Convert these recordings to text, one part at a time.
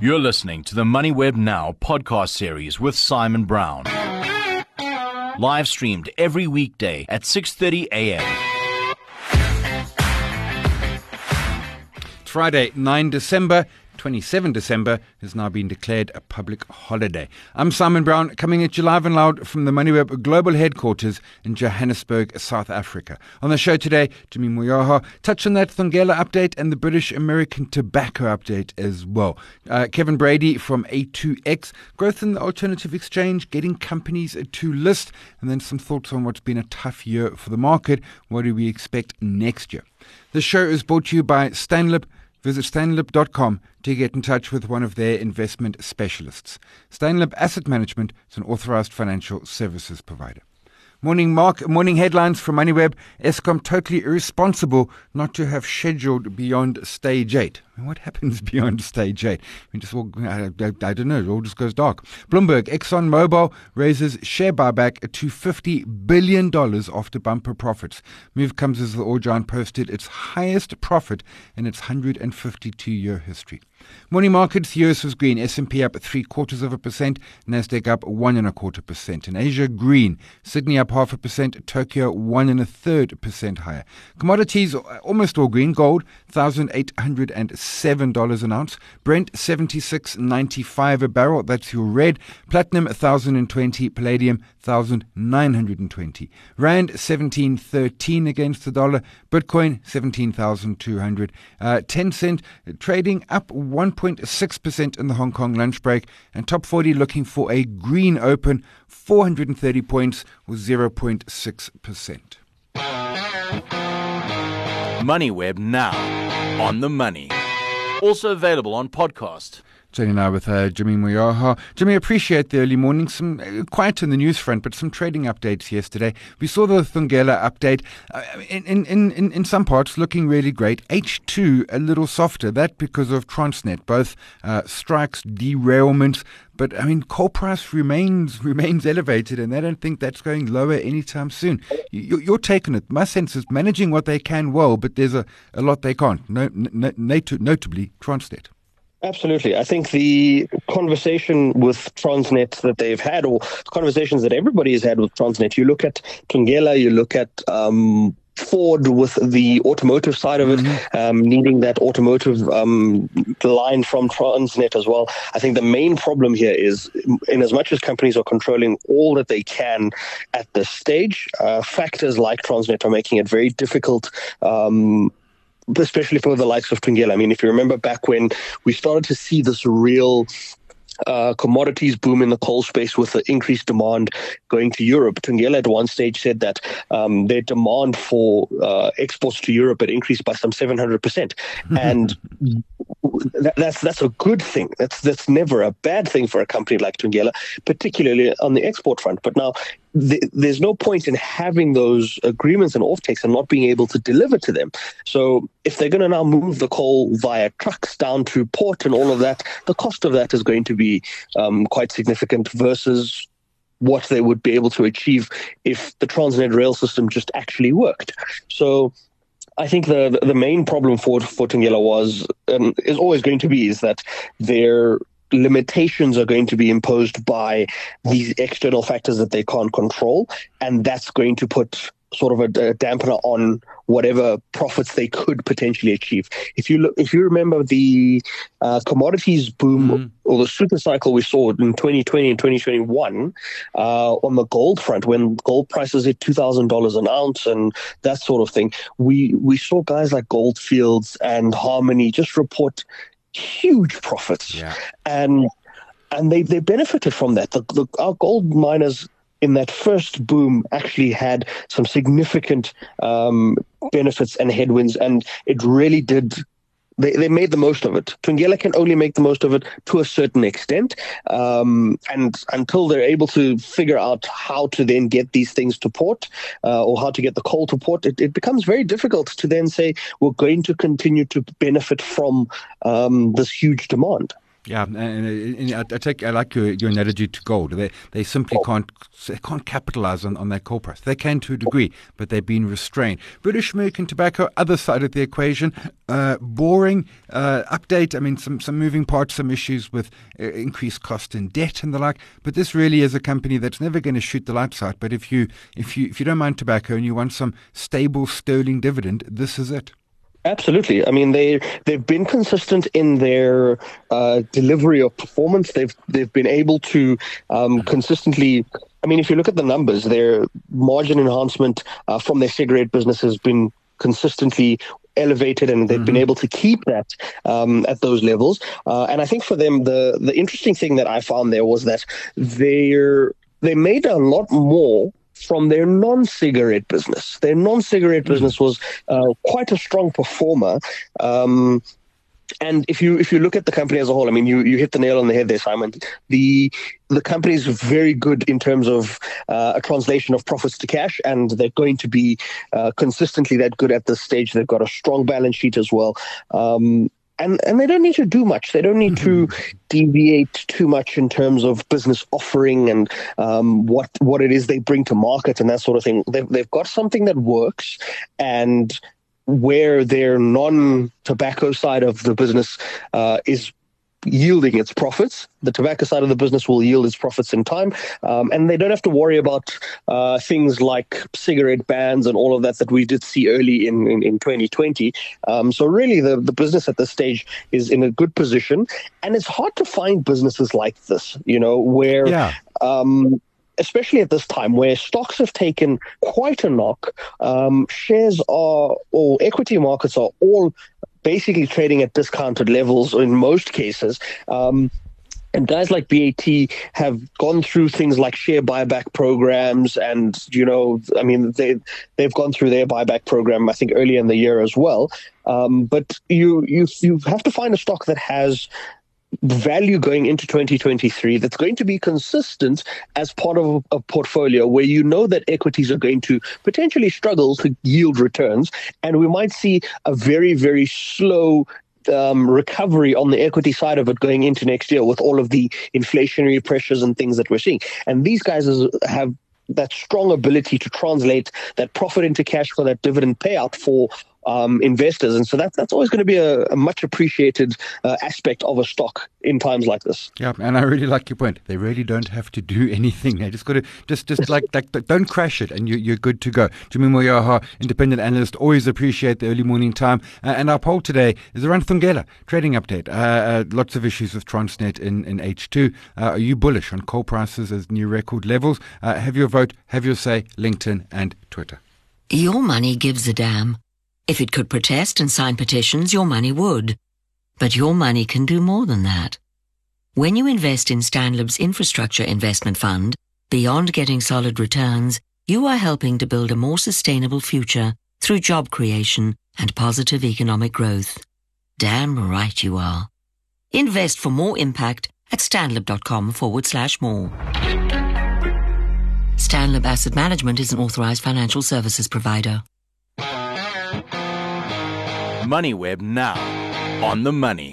You're listening to the MoneyWeb Now podcast series with Simon Brown. Live streamed every weekday at 6:30 a.m. Friday, 9 December. 27 December has now been declared a public holiday. I'm Simon Brown, coming at you live and loud from the MoneyWeb Global Headquarters in Johannesburg, South Africa. On the show today, Jimmy Moyaha touch on that Thungela update and the British American tobacco update as well. Uh, Kevin Brady from A2X, growth in the alternative exchange, getting companies to list, and then some thoughts on what's been a tough year for the market. What do we expect next year? The show is brought to you by Stanlib. Visit stanlib.com to get in touch with one of their investment specialists. Stanlib Asset Management is an authorized financial services provider. Morning, Mark. Morning headlines from MoneyWeb. Eskom totally irresponsible not to have scheduled beyond stage eight. What happens beyond stage eight? We just walk, I, I, I, don't know. It all just goes dark. Bloomberg, ExxonMobil raises share buyback to $50 billion after bumper profits. Move comes as the oil giant posted its highest profit in its 152 year history. Morning markets, US was green, S&P up three quarters of a percent, Nasdaq up one and a quarter percent. In Asia, green, Sydney up half a percent, Tokyo one and a third percent higher. Commodities almost all green, gold thousand eight hundred and seven dollars an ounce, Brent seventy six ninety five a barrel, that's your red, platinum thousand and twenty, palladium thousand nine hundred and twenty, rand seventeen thirteen against the dollar, Bitcoin seventeen thousand two hundred, uh, Tencent trading up 1.6% in the Hong Kong lunch break, and top 40 looking for a green open, 430 points with 0.6%. MoneyWeb now. On the money. Also available on podcast. Joining now with uh, Jimmy Moyaha. Jimmy, appreciate the early morning. Some uh, quiet in the news front, but some trading updates yesterday. We saw the Thungela update uh, in, in, in, in some parts looking really great. H2 a little softer. That because of Transnet, both uh, strikes, derailments. But I mean, coal price remains remains elevated, and I don't think that's going lower anytime soon. You, you're taking it. My sense is managing what they can well, but there's a, a lot they can't. No, no, notably, Transnet. Absolutely. I think the conversation with Transnet that they've had, or conversations that everybody has had with Transnet, you look at Thungela, you look at um, Ford with the automotive side of it, mm-hmm. um, needing that automotive um, line from Transnet as well. I think the main problem here is, in as much as companies are controlling all that they can at this stage, uh, factors like Transnet are making it very difficult. Um, especially for the likes of Thungela. I mean, if you remember back when we started to see this real uh, commodities boom in the coal space with the increased demand going to Europe. Thungela at one stage said that um, their demand for uh, exports to Europe had increased by some 700%. And that, that's that's a good thing. That's that's never a bad thing for a company like Thungela, particularly on the export front. But now th- there's no point in having those agreements and offtakes and not being able to deliver to them. So if they're going to now move the coal via trucks down to port and all of that, the cost of that is going to be um, quite significant versus what they would be able to achieve if the Transnet rail system just actually worked. So I think the the main problem for for Thungela was and is always going to be is that their limitations are going to be imposed by these external factors that they can't control, and that's going to put sort of a, a, dampener on whatever profits they could potentially achieve. If you look, if you remember the uh, commodities boom mm. or the super cycle we saw in 2020 and 2021 uh, on the gold front, when gold prices hit two thousand dollars an ounce and that sort of thing, we we saw guys like Goldfields and Harmony just report huge profits, yeah. and and they they benefited from that. The, the, our gold miners in that first boom actually had some significant um, benefits and headwinds, and it really did. They, they made the most of it. Thungela can only make the most of it to a certain extent, um, and until they're able to figure out how to then get these things to port uh, or how to get the coal to port, it, it, becomes very difficult to then say we're going to continue to benefit from um, this huge demand. Yeah, and, and, I, take I like your, your analogy to gold. They they simply can't they can't capitalize on, on that coal price. They can to a degree, but they've been restrained. British American Tobacco, other side of the equation, uh, boring uh, update. I mean, some some moving parts, some issues with uh, increased cost and debt and the like. But this really is a company that's never going to shoot the lights out. But if you if you if you don't mind tobacco and you want some stable sterling dividend, this is it. Absolutely. I mean, they they've been consistent in their uh, delivery of performance. They've they've been able to um, consistently. I mean, if you look at the numbers, their margin enhancement uh, from their cigarette business has been consistently elevated and they've mm-hmm. been able to keep that um, at those levels. Uh, and I think for them, the the interesting thing that I found there was that they're they made a lot more from their non-cigarette business. Their non-cigarette mm business was uh, quite a strong performer. Um, and if you if you look at the company as a whole, I mean, you, you hit the nail on the head there, Simon. The the company is very good in terms of uh, a translation of profits to cash, and they're going to be uh, consistently that good at this stage. They've got a strong balance sheet as well. Um, and and they don't need to do much. They don't need to mm-hmm. deviate too much in terms of business offering and um, what what it is they bring to market and that sort of thing. They've they've got something that works, and where their non-tobacco side of the business uh, is yielding its profits. The tobacco side of the business will yield its profits in time, um, and they don't have to worry about uh, things like cigarette bans and all of that that we did see early in in, in 2020. Um, so really, the the business at this stage is in a good position, and it's hard to find businesses like this. You know, where yeah. um, especially at this time where stocks have taken quite a knock, um, shares are, or equity markets are all basically trading at discounted levels in most cases. Um, and guys like BAT have gone through things like share buyback programs, and you know, I mean, they they've gone through their buyback program, I think, earlier in the year as well. Um, but you you you have to find a stock that has value going into 2023 that's going to be consistent as part of a portfolio where you know that equities are going to potentially struggle to yield returns. And we might see a very very slow um, recovery on the equity side of it going into next year with all of the inflationary pressures and things that we're seeing. And these guys have that strong ability to translate that profit into cash for that dividend payout for um, investors. And so that, that's always going to be a, a much appreciated uh, aspect of a stock in times like this. Yeah, and I really like your point. They really don't have to do anything. They just got to just just like like don't crash it, and you, you're good to go. Jimmy Moyaha, independent analyst, always appreciate the early morning time. Uh, and our poll today is around Thungela trading update. Uh, uh, lots of issues with Transnet in in H2. Uh, are you bullish on coal prices as new record levels? Uh, have your vote, have your say. LinkedIn and Twitter. Your money gives a damn. If it could protest and sign petitions, your money would. But your money can do more than that. When you invest in Stanlib's infrastructure investment fund, beyond getting solid returns, you are helping to build a more sustainable future through job creation and positive economic growth. Damn right you are. Invest for more impact at stanlib.com forward slash more. Stanlib Asset Management is an authorized financial services provider. MoneyWeb now on the money.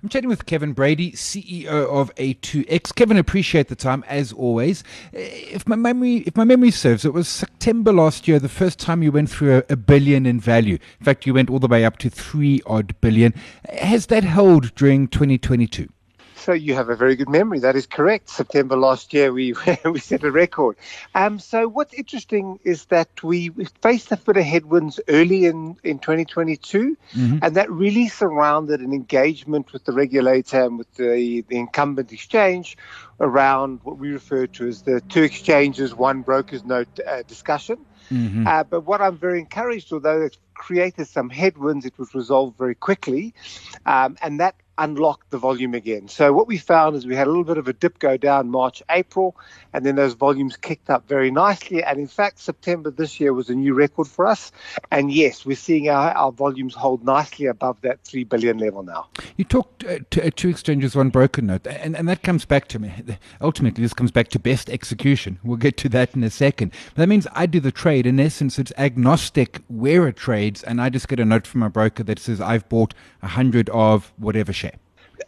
I'm chatting with Kevin Brady, CEO of A2X. Kevin, appreciate the time as always. Eh, if my memory, if my memory serves, it was September last year, the first time you went through a, a billion in value. In fact, you went all the way up to three odd billion. Has that held during 2022? So you have a very good memory. That is correct. September last year, we we set a record. Um, so what's interesting is that we faced a bit of headwinds early in, in 2022, mm-hmm. and that really surrounded an engagement with the regulator and with the, the incumbent exchange around what we refer to as the two exchanges, one broker's note uh, discussion. Mm-hmm. Uh, but what I'm very encouraged, although it created some headwinds, it was resolved very quickly, um, and that unlock the volume again. So what we found is we had a little bit of a dip go down March, April, and then those volumes kicked up very nicely. And in fact, September this year was a new record for us. And yes, we're seeing our, our volumes hold nicely above that 3 billion level now. You talked uh, to, uh, two exchanges, one broker note, and, and that comes back to me. Ultimately, this comes back to best execution. We'll get to that in a second. But that means I do the trade. In essence, it's agnostic where it trades, and I just get a note from a broker that says I've bought 100 of whatever share.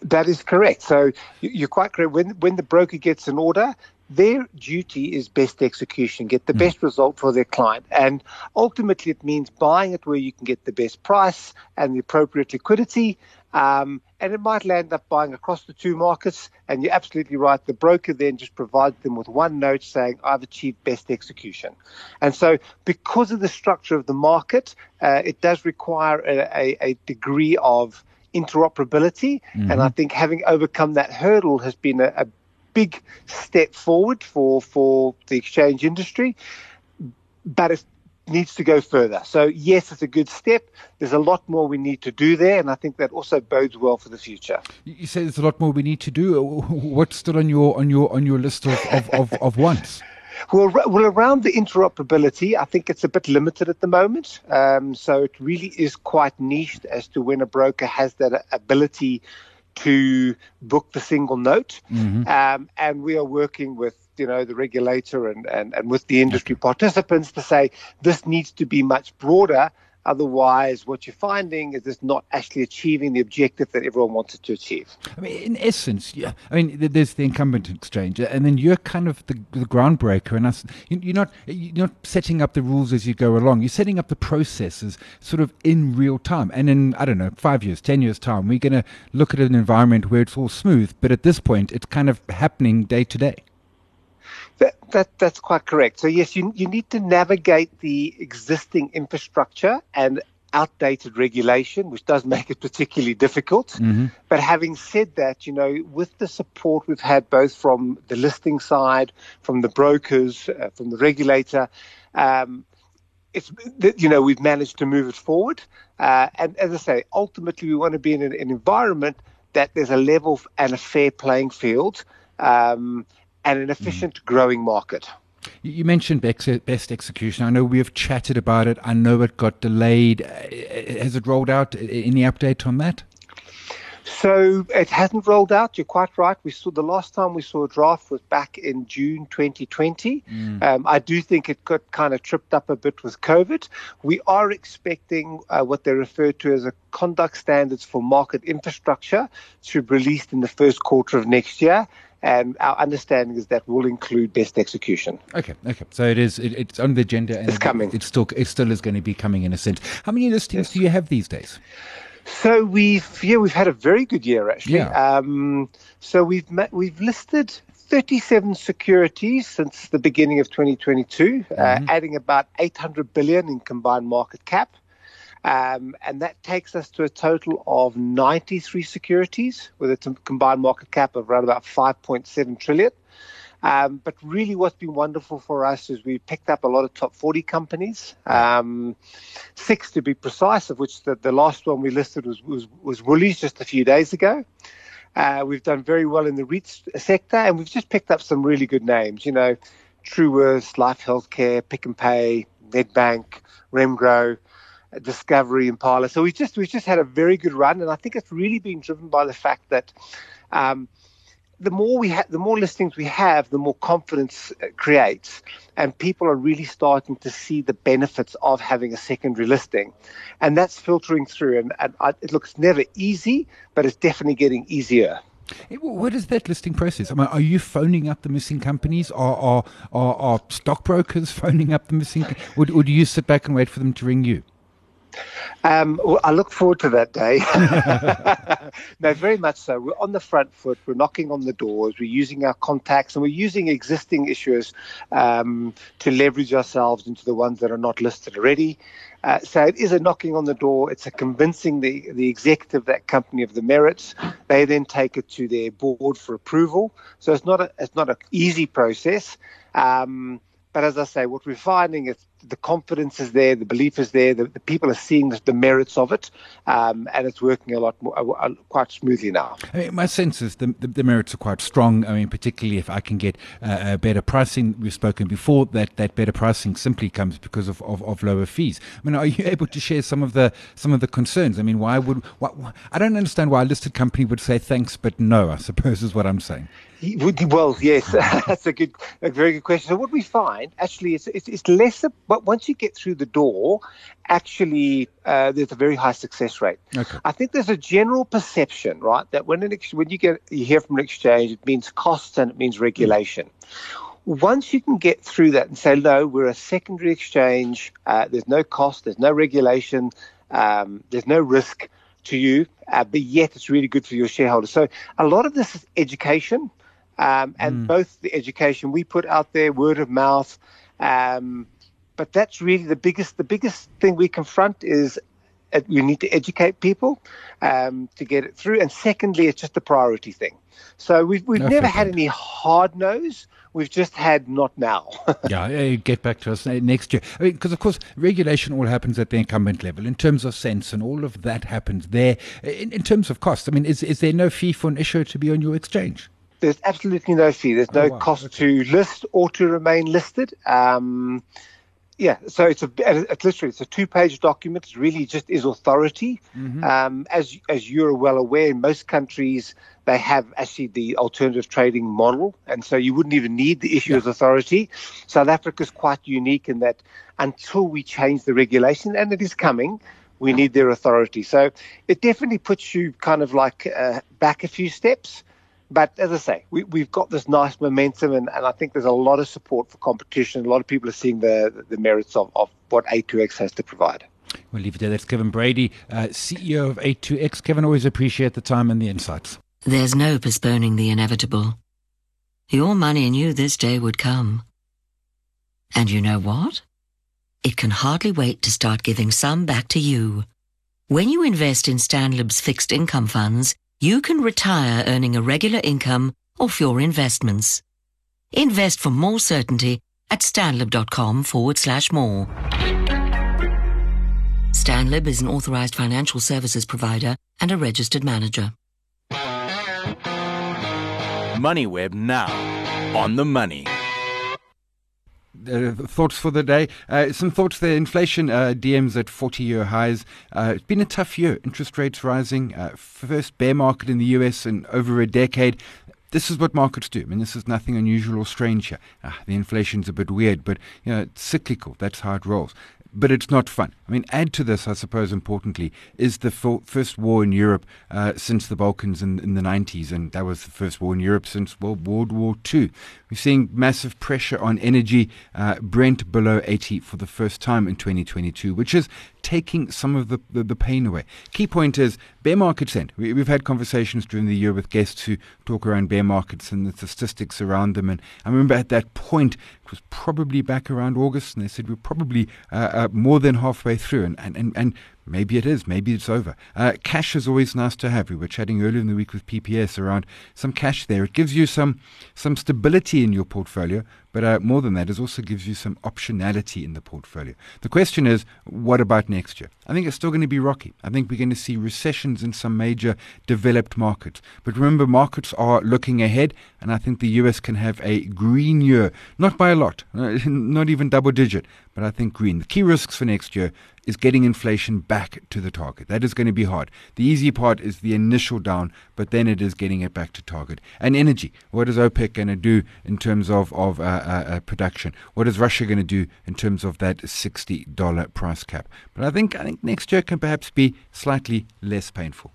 That is correct. So you're quite correct. When when the broker gets an order, their duty is best execution, get the mm. best result for their client. And ultimately, it means buying it where you can get the best price and the appropriate liquidity. Um, and it might land up buying across the two markets. And you're absolutely right. The broker then just provides them with one note saying, I've achieved best execution. And so, because of the structure of the market, uh, it does require a, a, a degree of interoperability. Mm-hmm. And I think having overcome that hurdle has been a, a big step forward for, for the exchange industry. But it needs to go further. So, yes, it's a good step. There's a lot more we need to do there, and I think that also bodes well for the future. You say there's a lot more we need to do. What's still on your on your on your list of of, of, of wants? Well, well, around the interoperability, I think it's a bit limited at the moment. Um, so it really is quite niched as to when a broker has that ability to book the single note. Mm-hmm. Um, and we are working with you know the regulator and, and, and with the industry participants to say this needs to be much broader Otherwise, what you're finding is it's not actually achieving the objective that everyone wanted to achieve. I mean, in essence, yeah. I mean, there's the incumbent exchange, uh, and then you're kind of the, the groundbreaker, and us. You're not you're not setting up the rules as you go along. You're setting up the processes sort of in real time. And in I don't know, five years, ten years time, we're going to look at an environment where it's all smooth. But at this point, it's kind of happening day to day. That, that, that's quite correct. So, yes, you, you need to navigate the existing infrastructure and outdated regulation, which does make it particularly difficult. Mm-hmm. But having said that, you know, with the support we've had both from the listing side, from the brokers, uh, from the regulator, um, it's you know we've managed to move it forward. Uh, and as I say, ultimately we want to be in an, an environment that there's a level and a fair playing field. Um, and an efficient growing market. You mentioned best execution. I know we have chatted about it. I know it got delayed. Uh, has it rolled out? Any update on that? So it hasn't rolled out. You're quite right. We saw the last time we saw a draft was back in June 2020. Mm. Um, I do think it got kind of tripped up a bit with COVID. We are expecting uh, what they refer to as a conduct standards for market infrastructure to be released in the first quarter of next year and our understanding is that will include best execution. Okay, okay. So it is. It, it's on the agenda, and it's it, coming. It still, it still is going to be coming in a sense. How many listings yes. do you have these days? So we've yeah we've had a very good year actually. Yeah. Um, so we've met, we've listed 37 securities since the beginning of 2022, uh, mm-hmm. uh, adding about 800 billion in combined market cap. Um, and that takes us to a total of 93 securities with a combined market cap of around about 5.7 trillion. Um, but really, what's been wonderful for us is we picked up a lot of top 40 companies, um, six to be precise, of which the, the last one we listed was, was, was Woolies just a few days ago. Uh, we've done very well in the REIT sector, and we've just picked up some really good names. You know, Truworths, Life Healthcare, Pick n Pay, Nedbank, Remgro. Discovery Impala. So we just we just had a very good run, and I think it's really been driven by the fact that um, the more we have, the more listings we have, the more confidence it creates, and people are really starting to see the benefits of having a secondary listing, and that's filtering through. And, and I, it looks never easy, but it's definitely getting easier. What is that listing process? I mean, are you phoning up the missing companies? Are are are, are stockbrokers phoning up the missing, or, or do you sit back and wait for them to ring you? Um, well, I look forward to that day. no, very much so. We're on the front foot. We're knocking on the doors. We're using our contacts and we're using existing issuers um, to leverage ourselves into the ones that are not listed already. Uh, so it is a knocking on the door. It's a convincing the, the executive that company of the merits. They then take it to their board for approval. So it's not a, it's not an easy process. Um, but as I say, what we're finding is the confidence is there, the belief is there, the, the people are seeing the, the merits of it, um, and it's working a lot more, uh, quite smoothly now. I mean, my sense is the, the, the, merits are quite strong. I mean, particularly if I can get uh, better pricing. We've spoken before that that better pricing simply comes because of, of, of, lower fees. I mean, are you able to share some of the some of the concerns? I mean, why would why, I don't understand why a listed company would say thanks but no. I suppose is what I'm saying. Well, yes, that's a good, a very good question. So what we find actually is it's, it's less but once you get through the door, actually uh, there's a very high success rate. Okay. I think there's a general perception, right, that when an ex- when you get you hear from an exchange, it means costs and it means regulation. Once you can get through that and say, no, we're a secondary exchange, uh, there's no cost, there's no regulation, um, there's no risk to you, uh, but yet it's really good for your shareholders. So a lot of this is education, um, and both the education we put out there, word of mouth. Um, but that's really the biggest the biggest thing we confront is uh, you need to educate people um, to get it through. And secondly, it's just a priority thing. So we've we've No, never had any hard nose. We've just had not now. yeah, uh, get back to us uh, next year. Because, I mean, of course, regulation all happens at the incumbent level in terms of sense, and all of that happens there. In, in terms of cost, I mean, is, is there no fee for an issuer to be on your exchange? There's absolutely no fee. There's no Oh, wow. cost Okay. to list or to remain listed. Um, yeah, so it's a it's literally it's a two-page document. It really just is authority. Mm-hmm. Um, as as you're well aware, in most countries they have actually the alternative trading model, and so you wouldn't even need the issuer's authority. South Africa is quite unique in that until we change the regulation, and it is coming, we need their authority. So it definitely puts you kind of like uh, back a few steps. But as I say, we, we've got this nice momentum, and, and I think there's a lot of support for competition. A lot of people are seeing the, the merits of, of what A2X has to provide. We'll leave it there. That's Kevin Brady, uh, CEO of A2X. Kevin, always appreciate the time and the insights. There's no postponing the inevitable. Your money knew this day would come. And you know what? It can hardly wait to start giving some back to you. When you invest in Stanlib's fixed income funds, you can retire earning a regular income off your investments. Invest for more certainty at stanlib.com forward slash more. Stanlib is an authorized financial services provider and a registered manager. MoneyWeb now. On the money. Uh, thoughts for the day. Uh, some thoughts there. Inflation uh, DMs at 40 year highs. Uh, it's been a tough year. Interest rates rising. Uh, first bear market in the US in over a decade. This is what markets do. I mean, this is nothing unusual or strange here. Ah, the inflation's a bit weird, but you know, it's cyclical. That's how it rolls. But it's not fun. I mean, add to this, I suppose, importantly, is the fir- first war in Europe uh, since the Balkans in, in the 90s, and that was the first war in Europe since well, World War II. We're seeing massive pressure on energy, uh, Brent below 80 for the first time in 2022, which is taking some of the, the, the pain away. Key point is bear market end. We, we've had conversations during the year with guests who talk around bear markets and the statistics around them. And I remember at that point, it was probably back around August, and they said we're probably uh, uh, more than halfway through. And, and, and, and maybe it is, maybe it's over. Uh, cash is always nice to have. We were chatting earlier in the week with PPS around some cash there. It gives you some, some stability in your portfolio, but uh, more than that, it also gives you some optionality in the portfolio. The question is, what about next year? I think it's still going to be rocky. I think we're going to see recessions in some major developed markets. But remember, markets are looking ahead, and I think the US can have a green year. Not by a lot, not even double digit, but I think green. The key risks for next year is getting inflation back to the target. That is going to be hard. The easy part is the initial down, but then it is getting it back to target. And energy. What is OPEC going to do in terms of, of uh, uh, uh, production? What is Russia going to do in terms of that $60 price cap? But I think, I think next year can perhaps be slightly less painful.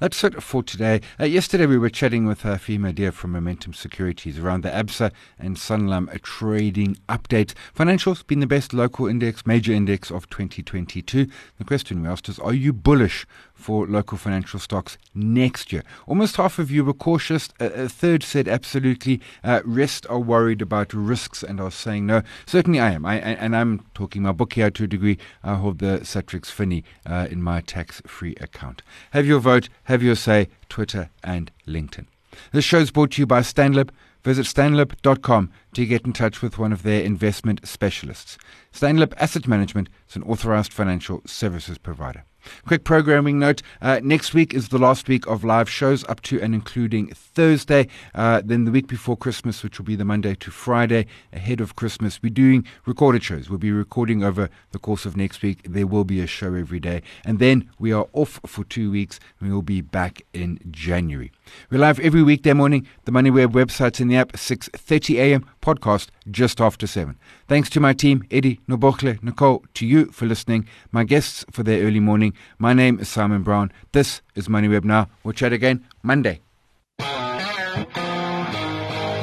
That's it for today. Uh, yesterday we were chatting with uh, Fima Deer from Momentum Securities around the ABSA and Sanlam trading updates. Financials been the best local index, major index of 2022. The question we asked is, are you bullish for local financial stocks next year? Almost half of you were cautious. A, a third said absolutely. Uh, rest are worried about risks and are saying no. Certainly I am. I, I, and I'm talking my book here to a degree. I hold the Satrix Fini uh, in my tax-free account. Have your vote. Have your say. Twitter and LinkedIn. This show is brought to you by Stanlib. Visit stanlib.com to get in touch with one of their investment specialists. Stanlib Asset Management is an authorized financial services provider. Quick programming note uh, next week is the last week of live shows up to and including Thursday. Uh, then the week before Christmas, which will be the Monday to Friday ahead of Christmas, we're doing recorded shows. We'll be recording over the course of next week. There will be a show every day. And then we are off for two weeks we will be back in January. We're live every weekday morning. The MoneyWeb website's in the app, 6.30 a.m. podcast just after 7. Thanks to my team, Eddie, Nobokle, Nicole, to you for listening, my guests for their early morning. My name is Simon Brown. This is MoneyWeb Now. We'll chat again Monday.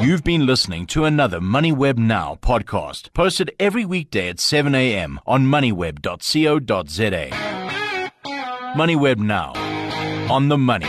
You've been listening to another MoneyWeb Now podcast, posted every weekday at 7 a.m. on moneyweb.co.za. MoneyWeb Now, on the money.